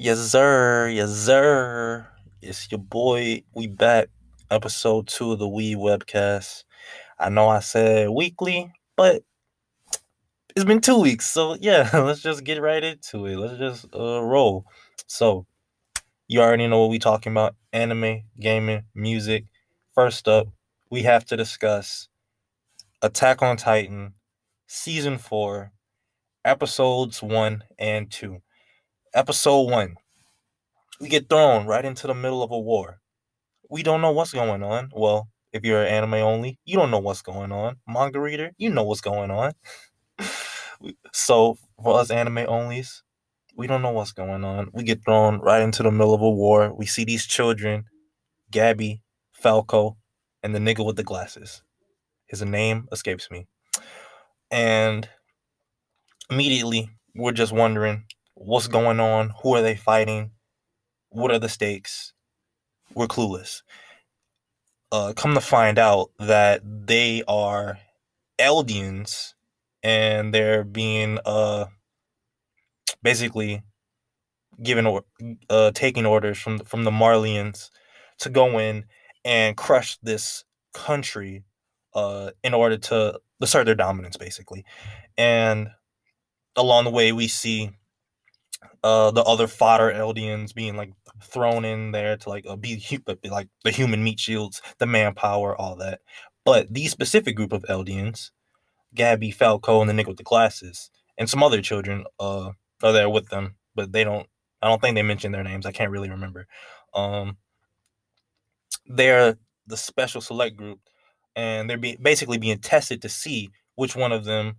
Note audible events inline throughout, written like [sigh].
Yes, sir. Yes, sir. It's your boy. We back. Episode two of the We webcast. I know I said weekly, but it's been two weeks. So yeah, [laughs] let's just get right into it. Let's just uh, roll. So you already know what we're talking about: anime, gaming, music. First up, we have to discuss Attack on Titan, season four, episodes one and two. Episode one, we get thrown right into the middle of a war. We don't know what's going on. Well, if you're an anime only, you don't know what's going on. Manga reader, you know what's going on. [laughs] so for us anime onlys, we don't know what's going on. We get thrown right into the middle of a war. We see these children, Gabby, Falco, and the nigga with the glasses. His name escapes me. And immediately we're just wondering what's going on, who are they fighting, what are the stakes? We're clueless. Uh, come to find out that they are Eldians and they're being uh basically given or uh taking orders from from the Marleyans to go in and crush this country uh in order to assert their dominance basically. And along the way we see uh the other fodder Eldians being like thrown in there to like uh, be, be like the human meat shields, the manpower, all that. But these specific group of Eldians, Gabby, Falco, and the nigga with the glasses, and some other children uh are there with them, but they don't. I don't think they mention their names. I can't really remember. Um, they're the special select group, and they're be- basically being tested to see which one of them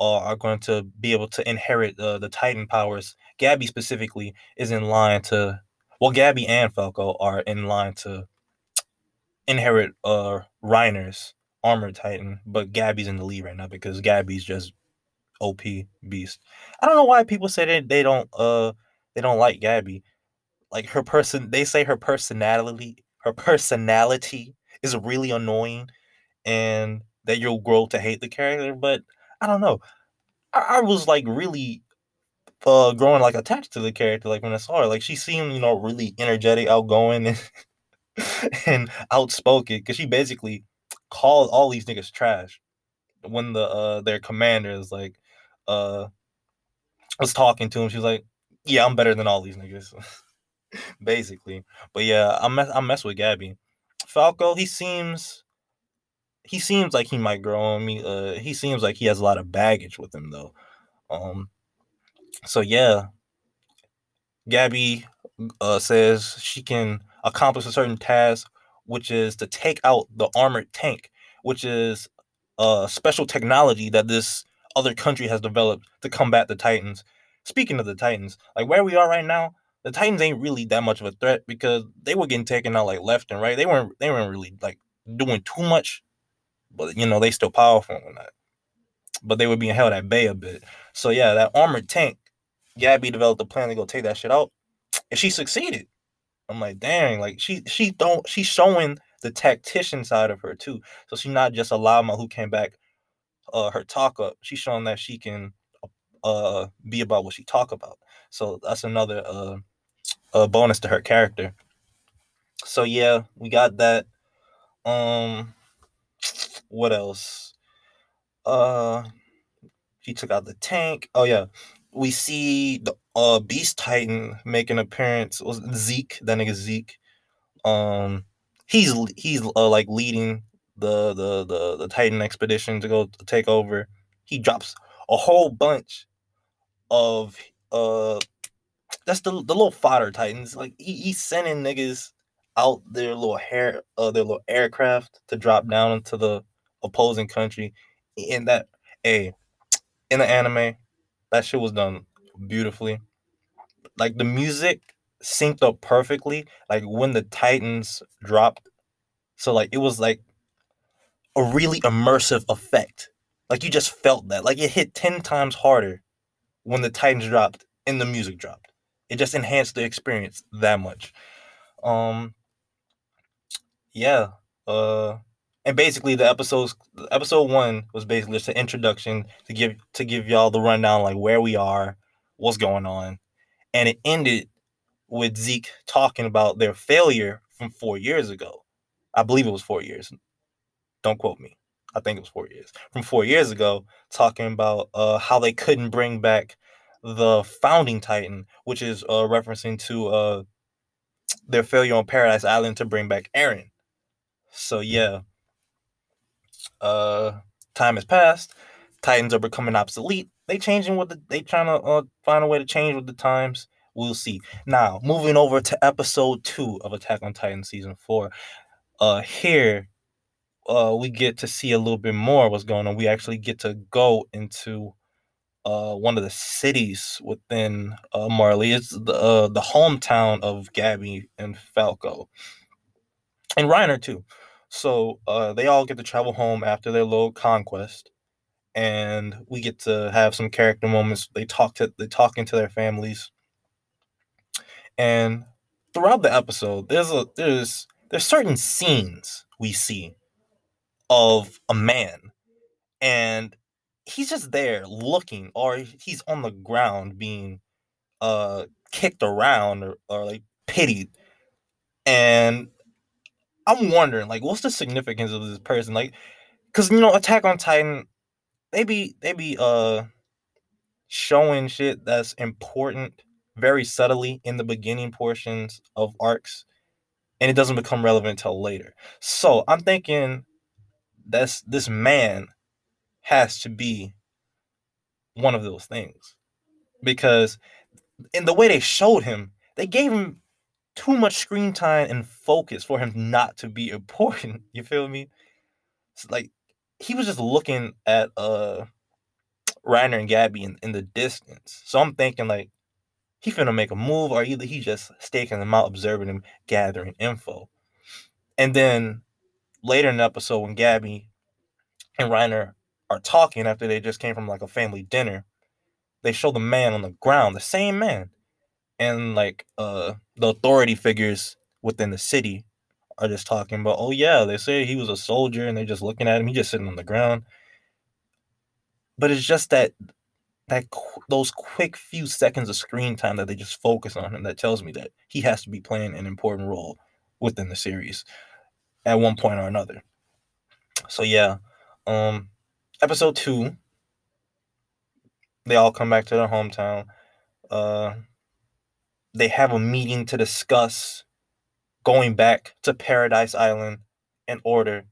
are going to be able to inherit uh, the Titan powers. Gabby specifically is in line to, well, Gabby and Falco are in line to inherit uh Reiner's armored Titan, but Gabby's in the lead right now because Gabby's just OP beast. I don't know why people say that they don't uh they don't like Gabby. Like her person, they say her personality, her personality is really annoying, and that you'll grow to hate the character. But I don't know. I, I was like really uh growing like attached to the character like when I saw her. Like she seemed, you know, really energetic, outgoing and [laughs] and outspoken because she basically called all these niggas trash when the uh their commander is like uh was talking to him. She was like, Yeah, I'm better than all these niggas. [laughs] basically. But yeah, I mess I mess with Gabby. Falco, he seems he seems like he might grow on me. Uh, he seems like he has a lot of baggage with him though. Um, so yeah, Gabby uh, says she can accomplish a certain task, which is to take out the armored tank, which is a special technology that this other country has developed to combat the Titans. Speaking of the Titans, like where we are right now, the Titans ain't really that much of a threat because they were getting taken out like left and right. They weren't they weren't really like doing too much but you know they still powerful and that. But they were being held at bay a bit. So yeah, that armored tank, Gabby developed a plan to go take that shit out, and she succeeded. I'm like, dang, like she she don't she's showing the tactician side of her too. So she's not just a llama who came back uh her talk up. She's showing that she can uh be about what she talk about. So that's another uh a bonus to her character. So yeah, we got that. Um what else? Uh, he took out the tank. Oh yeah, we see the uh Beast Titan make an appearance. Was Zeke? That nigga Zeke. Um, he's he's uh, like leading the the the the Titan expedition to go to take over. He drops a whole bunch of uh that's the the little fodder titans. Like he, he's sending niggas out their little hair uh their little aircraft to drop down into the opposing country in that a in the anime that shit was done beautifully. Like the music synced up perfectly like when the titans dropped. So like it was like a really immersive effect. Like you just felt that. Like it hit 10 times harder when the titans dropped and the music dropped. It just enhanced the experience that much. Um yeah uh and basically the episodes episode one was basically just an introduction to give to give y'all the rundown like where we are what's going on and it ended with Zeke talking about their failure from four years ago. I believe it was four years. Don't quote me. I think it was four years. From four years ago, talking about uh, how they couldn't bring back the founding Titan, which is uh, referencing to uh, their failure on Paradise Island to bring back Eren So yeah, uh, time has passed. Titans are becoming obsolete. They changing what the they trying to uh, find a way to change with the times. We'll see. Now moving over to episode two of Attack on Titan season four. Uh, here, uh, we get to see a little bit more what's going on. We actually get to go into uh, one of the cities within uh, Marley. It's the uh, the hometown of Gabi and Falco, and Reiner too. So uh, they all get to travel home after their little conquest, and we get to have some character moments. They talk to they talk into their families, and throughout the episode, there's a there's there's certain scenes we see of a man, and he's just there looking, or he's on the ground being uh kicked around or, or like pitied. And I'm wondering, like, what's the significance of this person? Like, because you know, Attack on Titan, they be they be uh showing shit that's important very subtly in the beginning portions of arcs, and it doesn't become relevant until later. So I'm thinking that's this man has to be one of those things because in the way they showed him, they gave him too much screen time and focus for him not to be [laughs] important. You feel me? It's like he was just looking at uh Reiner and Gabby in, in the distance. So I'm thinking like he finna make a move, or either he just staking them out, observing them, gathering info. And then later in the episode, when Gabby and Reiner are talking after they just came from like a family dinner, they show the man on the ground, the same man. And like uh the authority figures within the city are just talking about, oh yeah, they say he was a soldier and they're just looking at him, he's just sitting on the ground. But it's just that that those quick few seconds of screen time that they just focus on him that tells me that he has to be playing an important role within the series at one point or another. So yeah, um episode two, they all come back to their hometown. Uh, they have a meeting to discuss going back to Paradise Island in order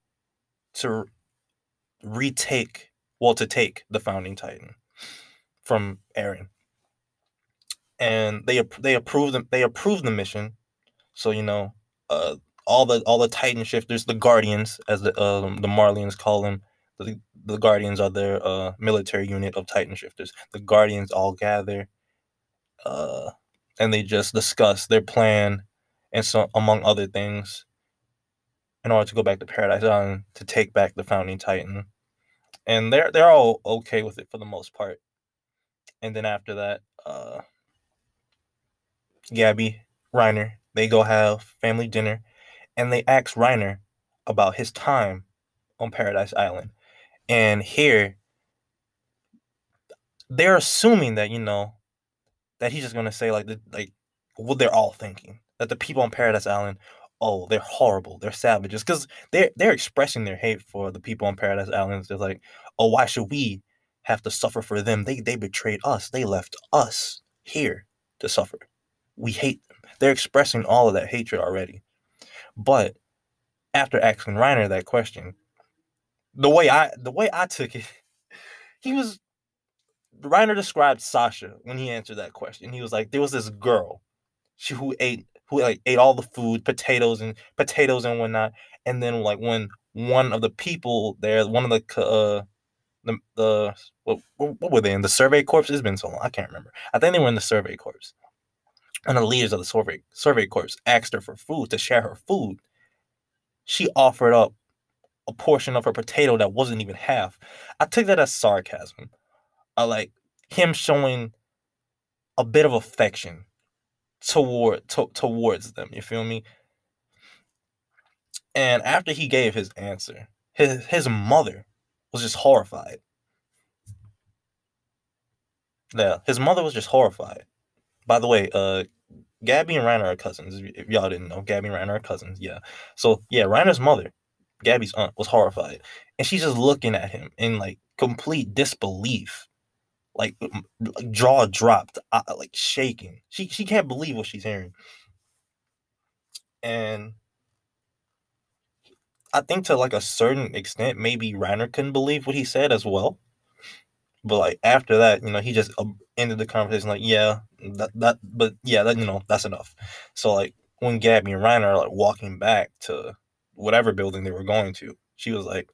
to retake, well, to take the founding Titan from Eren. And they they approve them. They approve the mission. So you know, uh, all the all the Titan shifters, the Guardians, as the um, the Marleyans call them, the, the Guardians are their uh, military unit of Titan shifters. The Guardians all gather, uh, and they just discuss their plan, and so among other things, in order to go back to Paradise Island to take back the founding Titan, and they're they're all okay with it for the most part. And then after that, uh, Gabi, Reiner, they go have family dinner, and they ask Reiner about his time on Paradise Island and here, they're assuming that you know that he's just gonna say like the, like what they're all thinking that the people on Paradise Island, oh, they're horrible, they're savages, because they're they're expressing their hate for the people on Paradise Island. They're like, oh, why should we have to suffer for them? They they betrayed us. They left us here to suffer. We hate them. They're expressing all of that hatred already. But after asking Reiner that question, the way I the way I took it, [laughs] he was Reiner described Sasha when he answered that question. He was like, there was this girl, she who ate who like ate all the food, potatoes and potatoes and whatnot. And then like when one of the people there, one of the uh the the what, what were they in the survey corps? It's been so long, I can't remember. I think they were in the survey corps. One of the leaders of the survey survey corps asked her for food to share her food. She offered up a portion of her potato that wasn't even half. I took that as sarcasm. I like him showing a bit of affection toward to, towards them. You feel me? And after he gave his answer, his his mother was just horrified. Yeah, his mother was just horrified. By the way, uh, Gabby and Reiner are cousins. If y'all didn't know, Gabby and Reiner are cousins. Yeah. So yeah, Reiner's mother, Gabby's aunt, was horrified, and she's just looking at him in like complete disbelief, like, like jaw dropped, uh, like shaking. She she can't believe what she's hearing, and I think to like a certain extent, maybe Reiner couldn't believe what he said as well. But like after that, you know, he just um, ended the conversation like, yeah, that that, but yeah, that you know, that's enough. So like when Gabby and Reiner are like walking back to whatever building they were going to, she was like,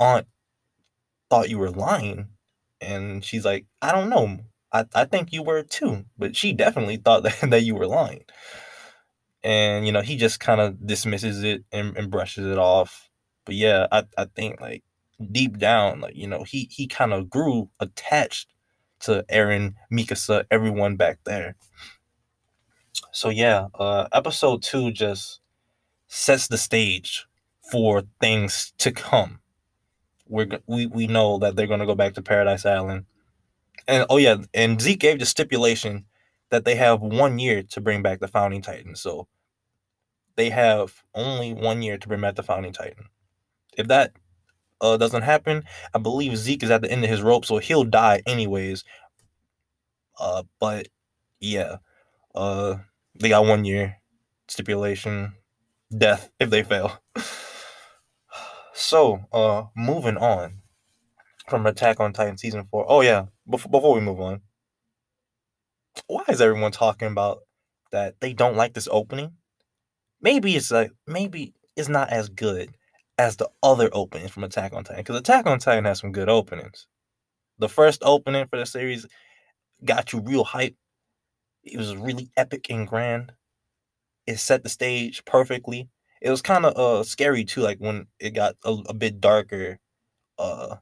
Aunt thought you were lying. And she's like, I don't know. I, I think you were too. But she definitely thought [laughs] that, that you were lying. And, you know, he just kind of dismisses it and, and brushes it off. But yeah, I, I think like deep down, like, you know, he he kind of grew attached to Eren, Mikasa, everyone back there. So yeah, uh episode two just sets the stage for things to come. We're we we know that they're gonna go back to Paradise Island, and oh yeah, and Zeke gave the stipulation that they have one year to bring back the Founding Titan. So they have only one year to bring back the Founding Titan. If that uh, doesn't happen, I believe Zeke is at the end of his rope, so he'll die anyways. Uh, but yeah, uh, they got one year stipulation, death if they fail. [laughs] so, uh, moving on from Attack on Titan season four. Oh yeah, before before we move on, why is everyone talking about that they don't like this opening? Maybe it's like maybe it's not as good as the other openings from Attack on Titan. Because Attack on Titan has some good openings. The first opening for the series got you real hype. It was really epic and grand. It set the stage perfectly. It was kind of uh scary too, like when it got a, a bit darker, uh,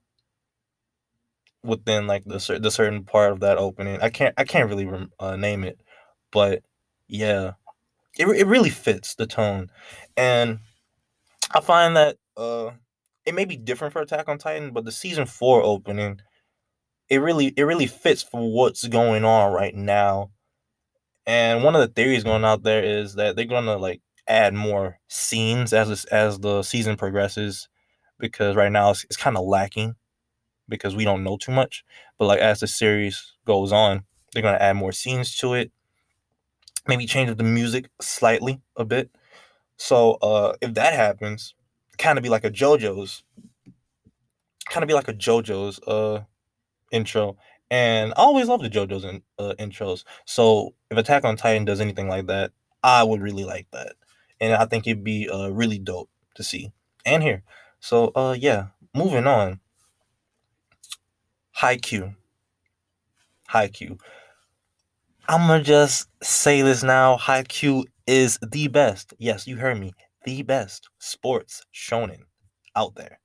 within like the the certain part of that opening. I can't I can't really uh, name it, but yeah, it it really fits the tone, and I find that uh it may be different for Attack on Titan, but the season four opening, it really it really fits for what's going on right now. And one of the theories going out there is that they're gonna like add more scenes as as the season progresses, because right now it's, it's kind of lacking because we don't know too much. But like as the series goes on, they're gonna add more scenes to it. Maybe change the music slightly a bit. So uh if that happens, kind of be like a JoJo's, kind of be like a JoJo's uh intro. And I always love the JoJo's in, uh, intros. So if Attack on Titan does anything like that, I would really like that, and I think it'd be uh really dope to see and hear. So uh yeah, moving on. High Q. Haikyuu. Q. I'm gonna just say this now. Haikyuu is the best. Yes, you heard me the best sports shonen out there.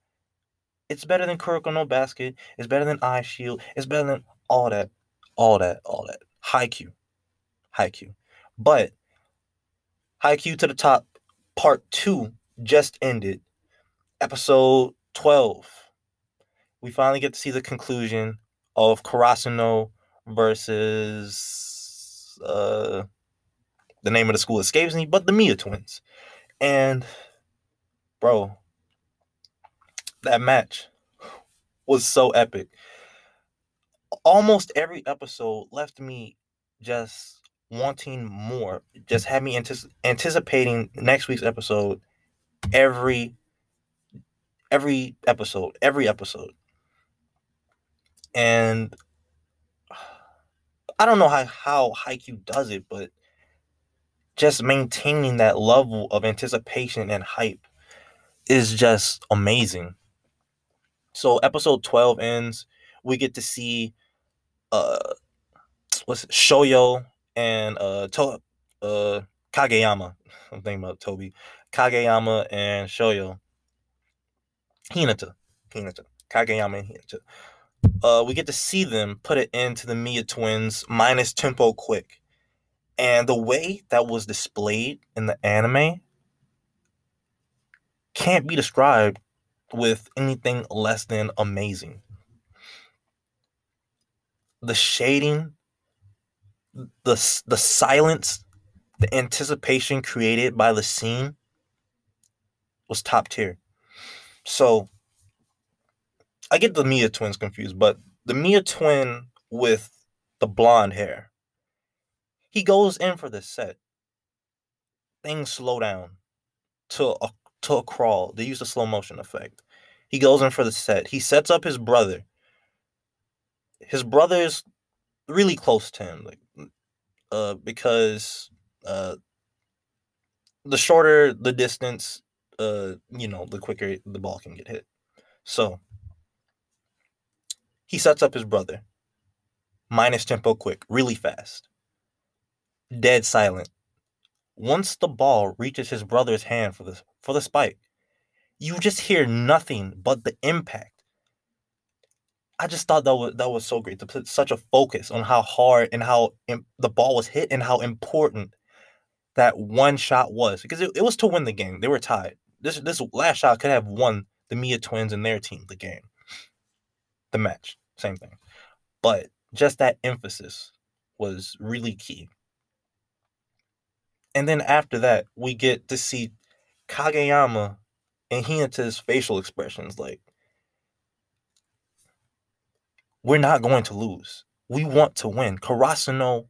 It's better than Kuroko no Basket. It's better than Eyeshield. It's better than all that, all that, all that. Haikyuu. Q. But Haikyuu to the top, part two just ended. Episode 12. We finally get to see the conclusion of Karasuno versus uh the name of the school escapes me, but the Miya twins. And bro, that match was so epic. Almost every episode left me just wanting more, just had me antici- anticipating next week's episode every every episode, every episode. And I don't know how how Haikyuu does it, but just maintaining that level of anticipation and hype is just amazing. So episode 12 ends, we get to see uh what's it, Shoyo and uh to- uh Kageyama. I'm thinking about Toby. Kageyama and Shoyo. Hinata. Hinata. Kageyama and Hinata. Uh, we get to see them put it into the Miya twins minus tempo quick. And the way that was displayed in the anime can't be described with anything less than amazing. The shading the the silence, the anticipation created by the scene was top tier. So I get the Miya twins confused, but the Miya twin with the blonde hair, he goes in for the set. Things slow down to a to a crawl. They use the slow motion effect. He goes in for the set. He sets up his brother. His brother's really close to him, like uh, because uh, the shorter the distance, uh, you know, the quicker the ball can get hit. So he sets up his brother. Minus tempo quick, really fast. Dead silent. Once the ball reaches his brother's hand for the for the spike, you just hear nothing but the impact. I just thought that was that was so great to put such a focus on how hard and how Im- the ball was hit and how important that one shot was because it, it was to win the game. They were tied. This this last shot could have won the Miya twins and their team the game, the match, same thing. But just that emphasis was really key. And then after that, we get to see Kageyama and Hinata's facial expressions like, we're not going to lose. We want to win. Karasuno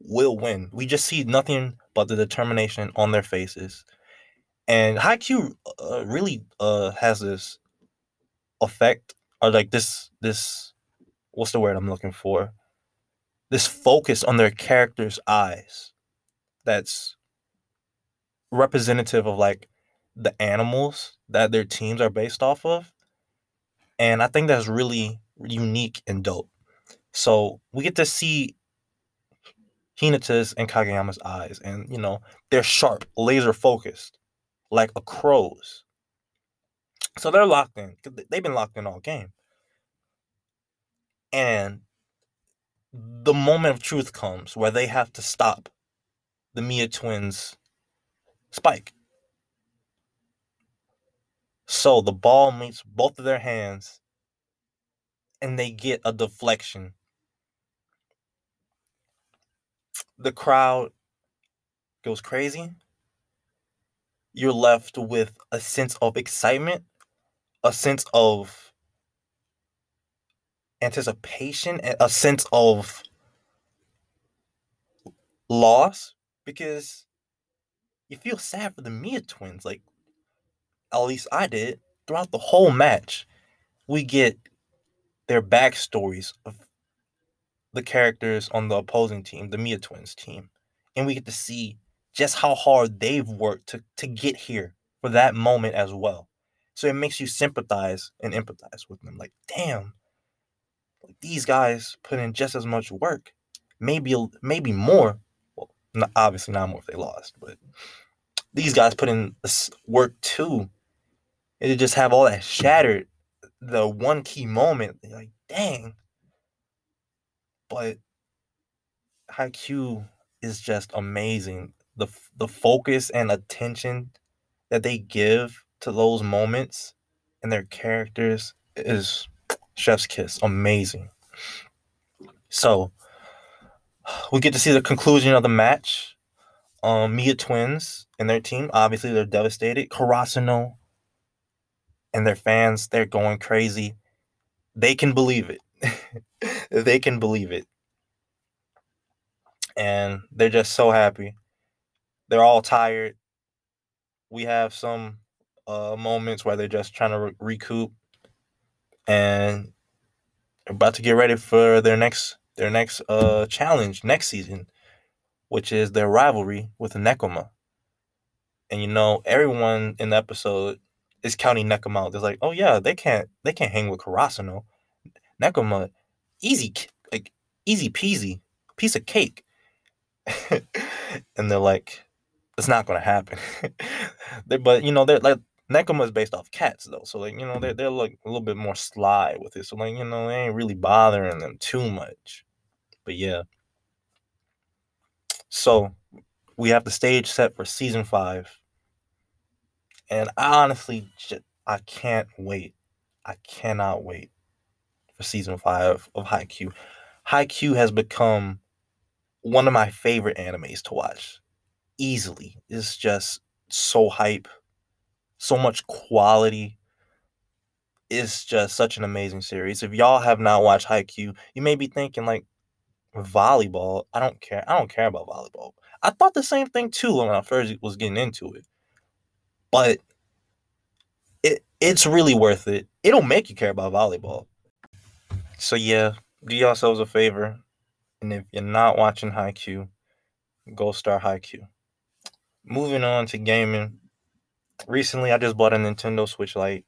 will win. We just see nothing but the determination on their faces. And Haikyuu uh, really uh, has this effect, or like this this what's the word I'm looking for? This focus on their characters' eyes. That's representative of like the animals that their teams are based off of. And I think that's really unique and dope. So we get to see Hinata's and Kageyama's eyes, and you know, they're sharp, laser focused, like a crow's. So they're locked in. They've been locked in all game. And the moment of truth comes where they have to stop the Miya twins' spike. So the ball meets both of their hands and they get a deflection. The crowd goes crazy. You're left with a sense of excitement, a sense of anticipation, a sense of loss because you feel sad for the Miya twins. Like, at least I did. Throughout the whole match, we get their backstories of the characters on the opposing team, the Miya twins team. And we get to see just how hard they've worked to, to get here for that moment as well. So it makes you sympathize and empathize with them. Like, damn, these guys put in just as much work, maybe maybe more. Well, not, obviously not more if they lost, but these guys put in work too. And to just have all that shattered, the one key moment, like, dang. But Haikyuu is just amazing. The the focus and attention that they give to those moments and their characters is chef's kiss. Amazing. So we get to see the conclusion of the match. Um, Miya Twins and their team, obviously, they're devastated. Karasuno and their fans, they're going crazy. They can believe it. [laughs] they can believe it. And they're just so happy. They're all tired. We have some uh, moments where they're just trying to re- recoup and about to get ready for their next their next uh challenge next season, which is their rivalry with Nekoma. And you know, everyone in the episode is counting Nekoma. They're like, oh yeah, they can't they can't hang with Karasuno. Nekoma, easy like easy peasy, piece of cake. [laughs] and they're like, it's not gonna happen. [laughs] but you know, they're like Nekoma is based off cats though, so like you know they're they're like a little bit more sly with it. So like you know they ain't really bothering them too much. But yeah. So we have the stage set for season five, and I honestly just, I can't wait. I cannot wait for season five of Haikyuu. Haikyuu has become one of my favorite animes to watch. Easily. It's just so hype, so much quality. It's just such an amazing series. If y'all have not watched Haikyuu, you may be thinking like volleyball. I don't care. I don't care about volleyball. I thought the same thing too when I first was getting into it. But it it's really worth it. It'll make you care about volleyball. So yeah, do yourselves a favor. And if you're not watching Haikyuu, go start Haikyuu. Moving on to gaming. Recently I just bought a Nintendo Switch Lite.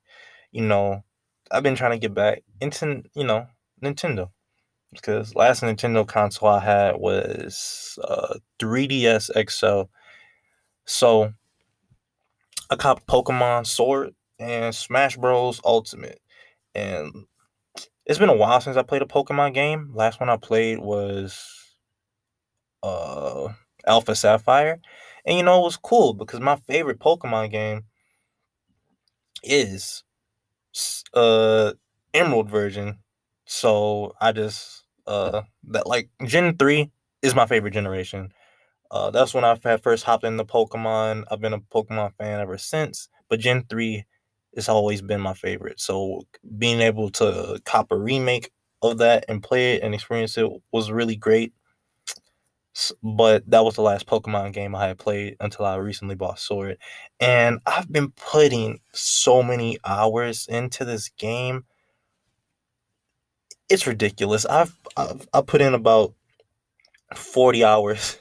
You know, I've been trying to get back into you know, Nintendo because last Nintendo console I had was uh, 3DS XL. So I caught Pokemon Sword and Smash Bros Ultimate, and it's been a while since I played a Pokemon game. Last one I played was uh, Alpha Sapphire, and you know it was cool because my favorite Pokemon game is uh Emerald version. So I just uh that like Gen 3 is my favorite generation. Uh that's when I first hopped into Pokemon. I've been a Pokemon fan ever since, but Gen 3 has always been my favorite. So being able to cop a remake of that and play it and experience it was really great. But that was the last Pokemon game I had played until I recently bought Sword. And I've been putting so many hours into this game it's ridiculous. I've, I've I put in about 40 hours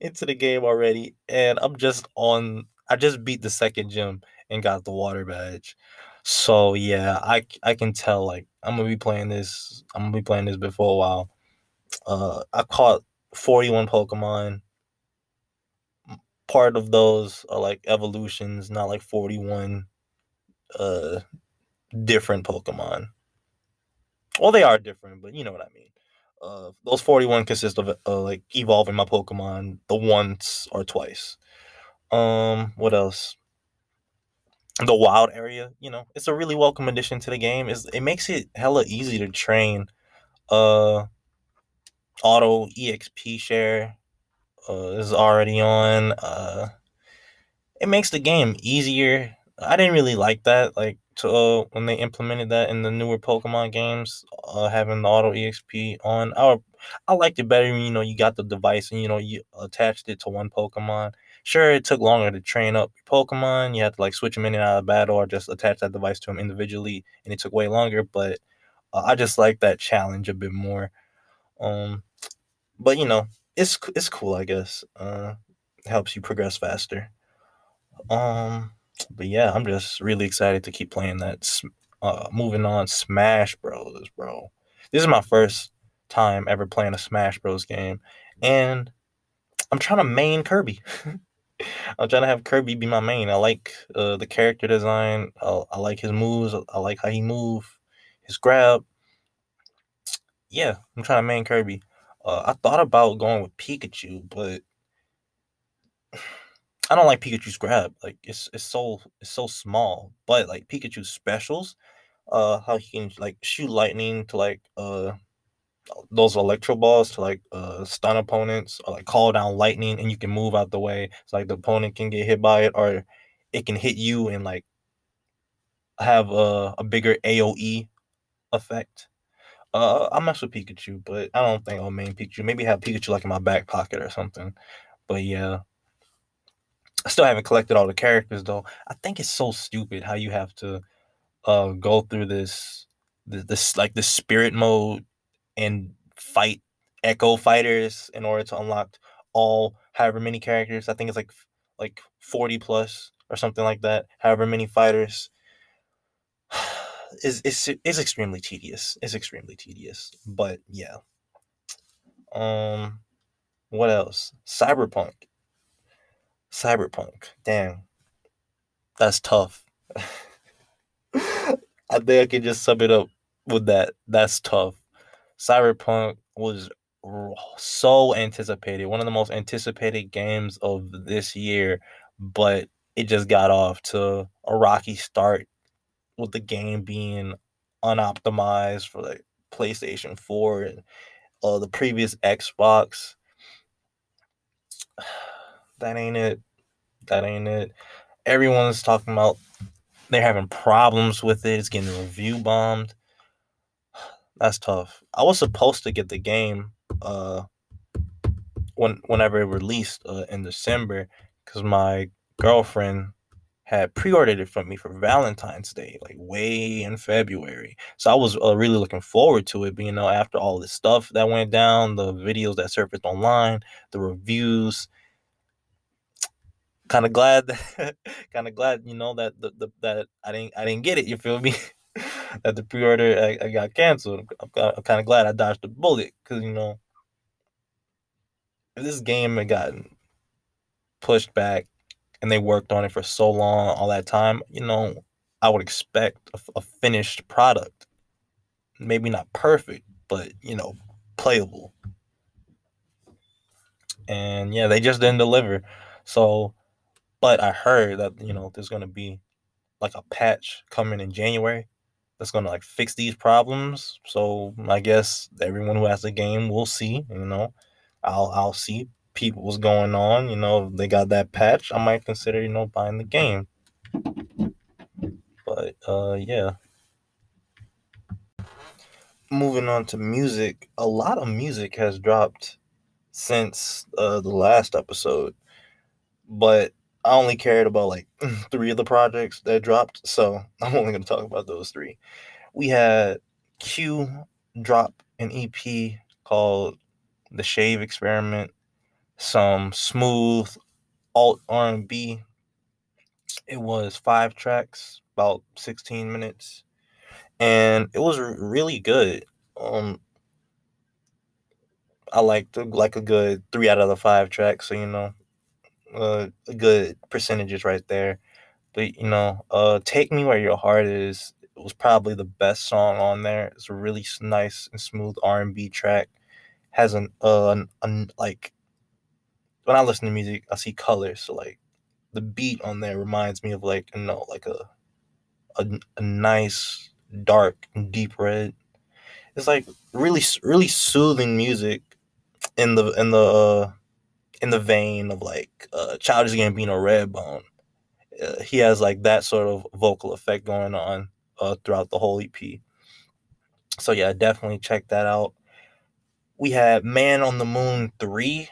into the game already and I'm just on I just beat the second gym and got the water badge. So yeah, I I can tell like I'm gonna be playing this. I'm gonna be playing this before a while. Uh, I caught 41 Pokemon. Part of those are like evolutions, not like 41 uh different Pokemon. Well, they are different, but you know what I mean. Uh, those 41 consist of uh, like evolving my Pokemon the once or twice. Um, what else? The wild area, you know, it's a really welcome addition to the game. Is it makes it hella easy to train. Uh, auto exp share uh, is already on. Uh, it makes the game easier. I didn't really like that. Like to uh, when they implemented that in the newer Pokemon games, uh, having the auto exp on. I I liked it better. You know, you got the device and you know you attached it to one Pokemon. Sure, it took longer to train up your Pokemon. You had to like switch them in and out of battle or just attach that device to them individually, and it took way longer. But uh, I just like that challenge a bit more. Um, but you know, it's it's cool. I guess uh, helps you progress faster. Um but yeah, I'm just really excited to keep playing that. Uh, moving on, Smash Bros, bro. This is my first time ever playing a Smash Bros game, and I'm trying to main Kirby. [laughs] I'm trying to have Kirby be my main. I like uh, the character design. I, I like his moves. I like how he move, his grab. Yeah, I'm trying to main Kirby. Uh, I thought about going with Pikachu, but I don't like Pikachu's grab. Like it's it's so it's so small. But like Pikachu's specials, uh, how he can like shoot lightning to like uh those electro balls to like uh stun opponents or like call down lightning and you can move out the way so like the opponent can get hit by it or it can hit you and like have a, a bigger AoE effect. Uh, I mess with Pikachu, but I don't think I'll main Pikachu. Maybe have Pikachu like in my back pocket or something. But yeah, I still haven't collected all the characters though. I think it's so stupid how you have to uh go through this this, this like the spirit mode and fight echo fighters in order to unlock all however many characters. I think it's like like 40 plus or something like that. However many fighters. [sighs] is is is extremely tedious. It's extremely tedious. But yeah. Um what else? Cyberpunk Cyberpunk. Damn. That's tough. [laughs] I think I can just sum it up with that. That's tough. Cyberpunk was so anticipated, one of the most anticipated games of this year, but it just got off to a rocky start with the game being unoptimized for like PlayStation 4 and uh, the previous Xbox [sighs] that ain't it. That ain't it. Everyone's talking about they're having problems with it. It's getting review bombed. [sighs] That's tough. I was supposed to get the game uh when whenever it released uh, in December because my girlfriend had pre-ordered it from me for Valentine's Day, like way in February. So I was uh, really looking forward to it. But you know, after all this stuff that went down, the videos that surfaced online, the reviews, kind of glad, [laughs] kind of glad, you know, that the, the that I didn't I didn't get it. You feel me? [laughs] that the pre-order I, I got canceled. I'm, I'm kind of glad I dodged the bullet because you know, if this game had gotten pushed back and they worked on it for so long, all that time, you know, I would expect a, a finished product. Maybe not perfect, but you know, playable. And yeah, they just didn't deliver. So, but I heard that you know there's gonna be like a patch coming in January that's gonna like fix these problems. So I guess everyone who has the game will see. You know, I'll I'll see people what's going on. You know, if they got that patch. I might consider you know buying the game. But uh, yeah. Moving on to music, a lot of music has dropped since uh, the last episode, but I only cared about like [clears throat] three of the projects that dropped, so [laughs] I'm only going to talk about those three. We had Q drop an EP called The Shave Experiment, some smooth alt R&B. It was five tracks, about 16 minutes, and it was really good. Um, I liked like a good three out of the five tracks, so you know, uh, a good percentages right there. But you know, uh, "Take Me Where Your Heart Is" was probably the best song on there. It's a really nice and smooth R and B track. Has an uh an, an, like when I listen to music, I see colors. So like the beat on there reminds me of like you know like a a, a nice dark deep red. It's like really really soothing music in the in the uh, in the vein of like uh, Childish Gambino, Redbone. Uh, he has like that sort of vocal effect going on uh, throughout the whole EP. So yeah, definitely check that out. We had Man on the Moon three,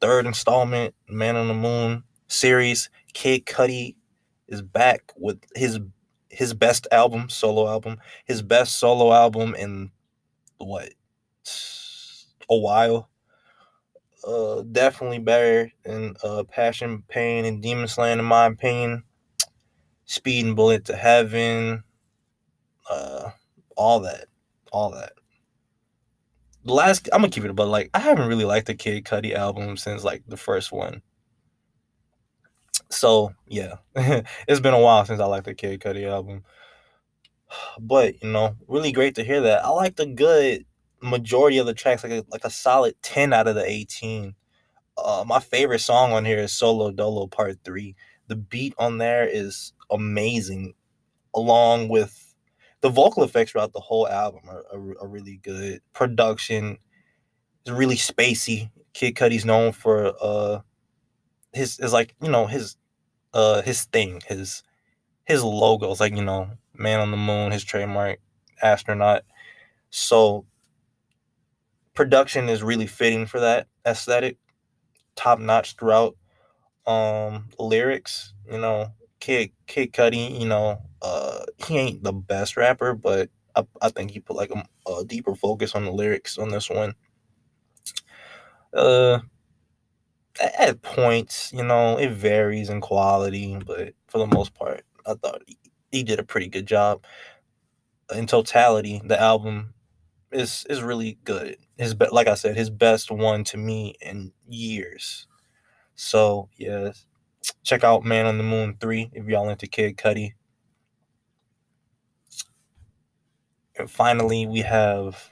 third installment, Man on the Moon series. Kid Cudi is back with his his best album, solo album, his best solo album in what a while uh, definitely better than uh, Passion, Pain, and Demon Slayin', in my opinion. Speedin' Bullet to Heaven, uh, all that, all that. The last, I'm gonna keep it, but like I haven't really liked the Kid Cudi album since like the first one. So yeah, [laughs] it's been a while since I liked the Kid Cudi album. [sighs] But you know, really great to hear that. I like the good majority of the tracks, like a, like a solid 10 out of the 18. Uh, my favorite song on here is Solo Dolo Part 3. The beat on there is amazing, along with the vocal effects throughout the whole album are, are, are really good. Production is really spacey. Kid Cudi's known for uh his is like, you know, his uh his thing, his his logos like, you know, man on the moon, his trademark astronaut. So production is really fitting for that aesthetic, top notch throughout. Um, lyrics, you know, Kid Kid Cudi, you know, uh, he ain't the best rapper, but I, I think he put like a, a deeper focus on the lyrics on this one. Uh, at points, you know, it varies in quality, but for the most part, I thought he, he did a pretty good job. In totality, the album is is really good. His be- like I said, his best one to me in years. So yeah, check out Man on the Moon three if y'all into Kid Cudi. And finally, we have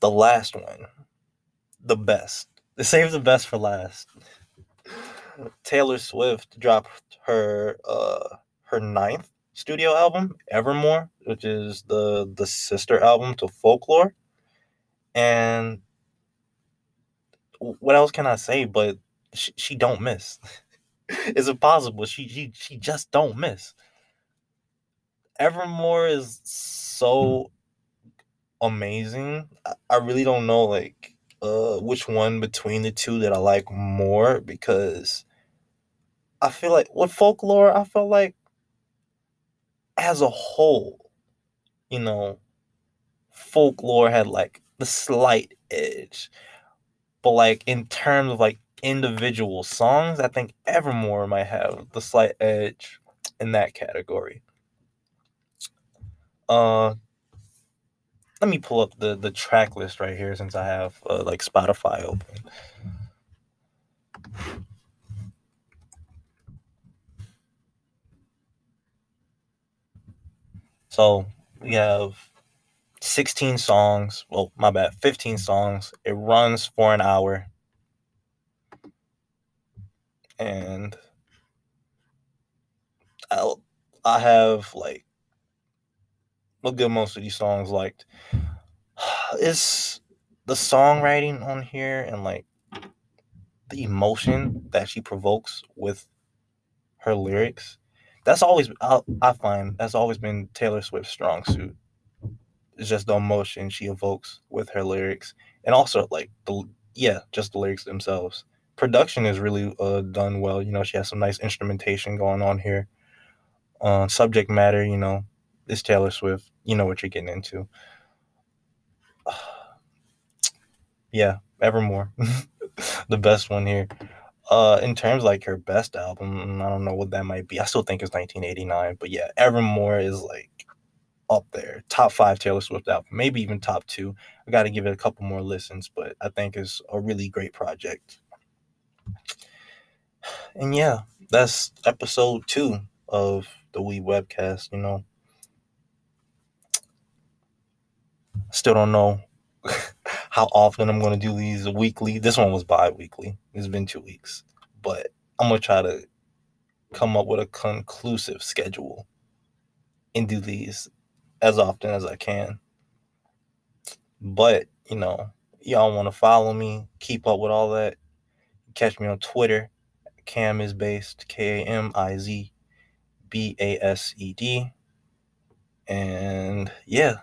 the last one, the best. Save the best for last. Taylor Swift dropped her uh her ninth studio album, Evermore, which is the the sister album to Folklore. And what else can I say? But she, she don't miss. [laughs] it's impossible. She she she just don't miss. Evermore is so amazing. I, I really don't know like uh which one between the two that I like more because I feel like with folklore, I feel like as a whole, you know, folklore had like the slight edge. But like in terms of like individual songs, I think Evermore might have the slight edge in that category. Uh let me pull up the the track list right here since I have uh, like Spotify open. So we have 16 songs. Well, my bad, 15 songs. It runs for an hour. And I I have like a good most of these songs liked. [sighs] It's the songwriting on here and like the emotion that she provokes with her lyrics that's always I, I find that's always been Taylor Swift's strong suit. It's just the emotion she evokes with her lyrics, and also like the yeah, just the lyrics themselves. Production is really uh, done well. You know, she has some nice instrumentation going on here. Uh, subject matter, you know, is Taylor Swift. You know what you're getting into. [sighs] yeah, Evermore, [laughs] the best one here. Uh, in terms like her best album, I don't know what that might be. I still think it's 1989, but yeah, Evermore is like up there, top five Taylor Swift album, maybe even top two. I got to give it a couple more listens, but I think it's a really great project. And yeah, that's episode two of the We webcast. You know, still don't know [laughs] how often I'm going to do these weekly. This one was bi weekly. It's been two weeks. But I'm going to try to come up with a conclusive schedule and do these as often as I can. But, you know, y'all want to follow me, keep up with all that. Catch me on Twitter. Cam is based, K A M I Z B A S E D. And yeah,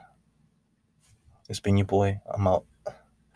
it's been your boy. I'm out.